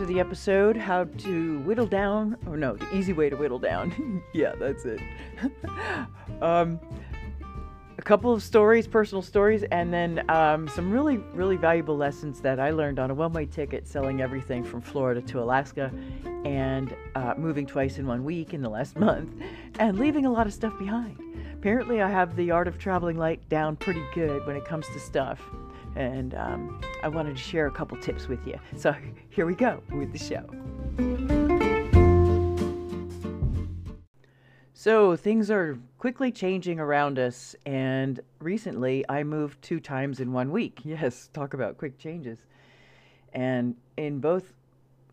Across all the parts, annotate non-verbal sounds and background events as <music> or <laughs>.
to the episode How to Whittle Down, or no, the easy way to whittle down. <laughs> yeah, that's it. <laughs> um, a couple of stories, personal stories, and then um, some really, really valuable lessons that I learned on a one way ticket selling everything from Florida to Alaska and uh, moving twice in one week in the last <laughs> month and leaving a lot of stuff behind. Apparently, I have the art of traveling light down pretty good when it comes to stuff and um, I wanted to share a couple tips with you. So <laughs> here we go with the show. So things are quickly changing around us, and recently I moved two times in one week. <laughs> Yes, talk about quick changes. And in both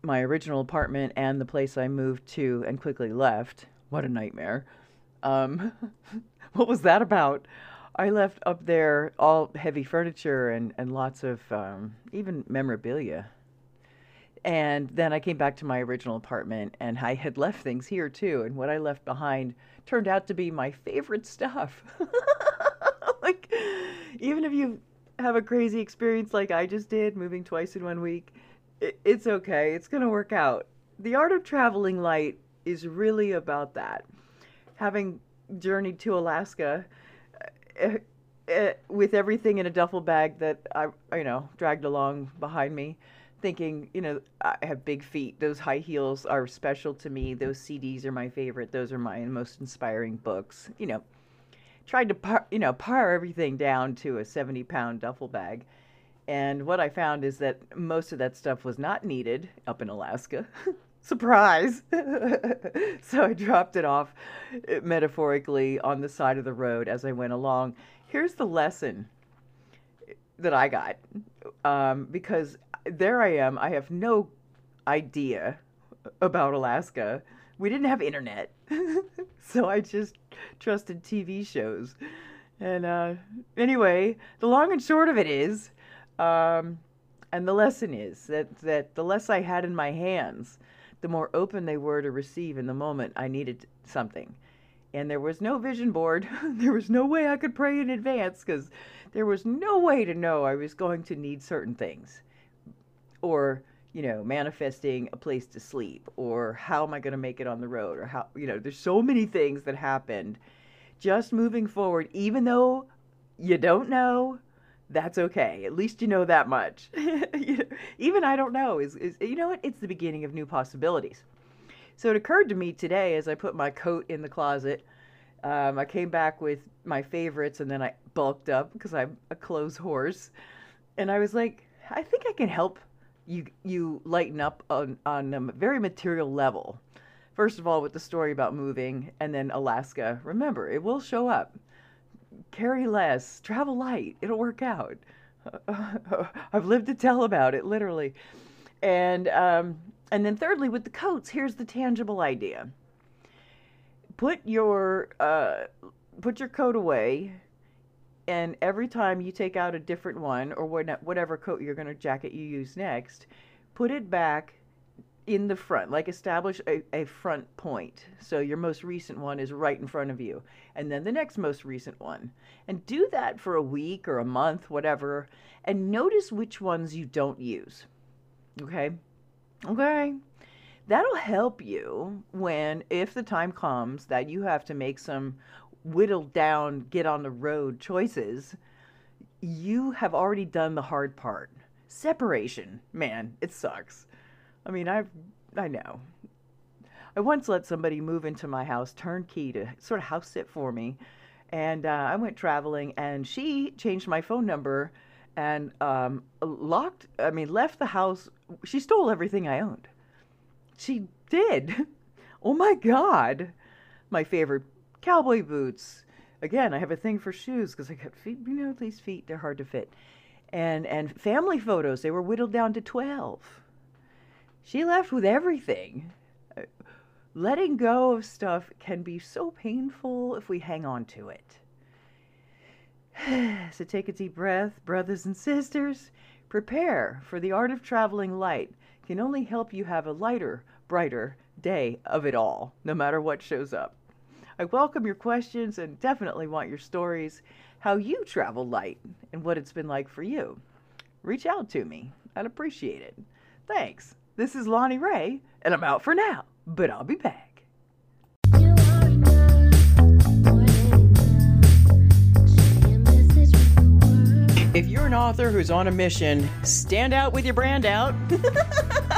my original apartment and the place I moved to and quickly left, what a nightmare. Um, <laughs> what was that about? I left up there all heavy furniture and, and lots of um, even memorabilia. And then I came back to my original apartment and I had left things here too. And what I left behind turned out to be my favorite stuff. <laughs> like, even if you have a crazy experience like I just did, moving twice in one week, it, it's okay. It's going to work out. The art of traveling light is really about that. Having journeyed to Alaska, Eh, eh, with everything in a duffel bag that I, you know, dragged along behind me, thinking, you know, I have big feet. Those high heels are special to me. Those CDs are my favorite. Those are my most inspiring books. You know, tried to, par, you know, par everything down to a 70 pound duffel bag. And what I found is that most of that stuff was not needed up in Alaska. <laughs> Surprise! <laughs> so I dropped it off uh, metaphorically on the side of the road as I went along. Here's the lesson that I got um, because there I am. I have no idea about Alaska. We didn't have internet, <laughs> so I just trusted TV shows. And uh, anyway, the long and short of it is, um, and the lesson is that, that the less I had in my hands, the more open they were to receive in the moment I needed something. And there was no vision board. <laughs> there was no way I could pray in advance because there was no way to know I was going to need certain things. Or, you know, manifesting a place to sleep, or how am I going to make it on the road, or how, you know, there's so many things that happened. Just moving forward, even though you don't know, that's okay. At least you know that much. <laughs> Even I don't know is, is you know what? It's the beginning of new possibilities. So it occurred to me today as I put my coat in the closet. Um, I came back with my favorites and then I bulked up because I'm a clothes horse. And I was like, I think I can help you you lighten up on, on a very material level. First of all, with the story about moving, and then Alaska. Remember, it will show up carry less, travel light. It'll work out. <laughs> I've lived to tell about it, literally. And um, and then thirdly, with the coats, here's the tangible idea. Put your uh, put your coat away, and every time you take out a different one or whatever coat you're going to jacket you use next, put it back in the front, like establish a, a front point. So your most recent one is right in front of you, and then the next most recent one. And do that for a week or a month, whatever, and notice which ones you don't use. Okay? Okay? That'll help you when, if the time comes that you have to make some whittled down, get on the road choices, you have already done the hard part. Separation, man, it sucks I mean, I I know. I once let somebody move into my house turnkey to sort of house sit for me, and uh, I went traveling, and she changed my phone number and um, locked. I mean, left the house. She stole everything I owned. She did. <laughs> oh my God! My favorite cowboy boots. Again, I have a thing for shoes because I got feet. You know, these feet they're hard to fit. And and family photos. They were whittled down to twelve she left with everything. Uh, letting go of stuff can be so painful if we hang on to it. <sighs> so take a deep breath, brothers and sisters. Prepare for the art of traveling light can only help you have a lighter, brighter day of it all, no matter what shows up. I welcome your questions and definitely want your stories, how you travel light, and what it's been like for you. Reach out to me. I'd appreciate it. Thanks. This is Lonnie Ray, and I'm out for now, but I'll be back. You are enough, more than enough. Share your message with the world. If you're an author who's on a mission, stand out with your brand out. <laughs>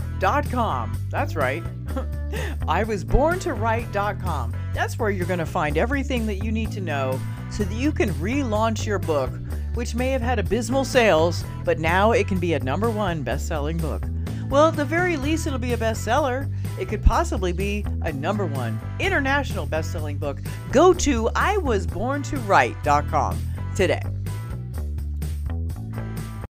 iwasborntowrite.com. That's right. <laughs> iwasborntowrite.com. That's where you're going to find everything that you need to know so that you can relaunch your book, which may have had abysmal sales, but now it can be a number one best selling book. Well, at the very least, it'll be a bestseller. It could possibly be a number one international best selling book. Go to iwasborntowrite.com today.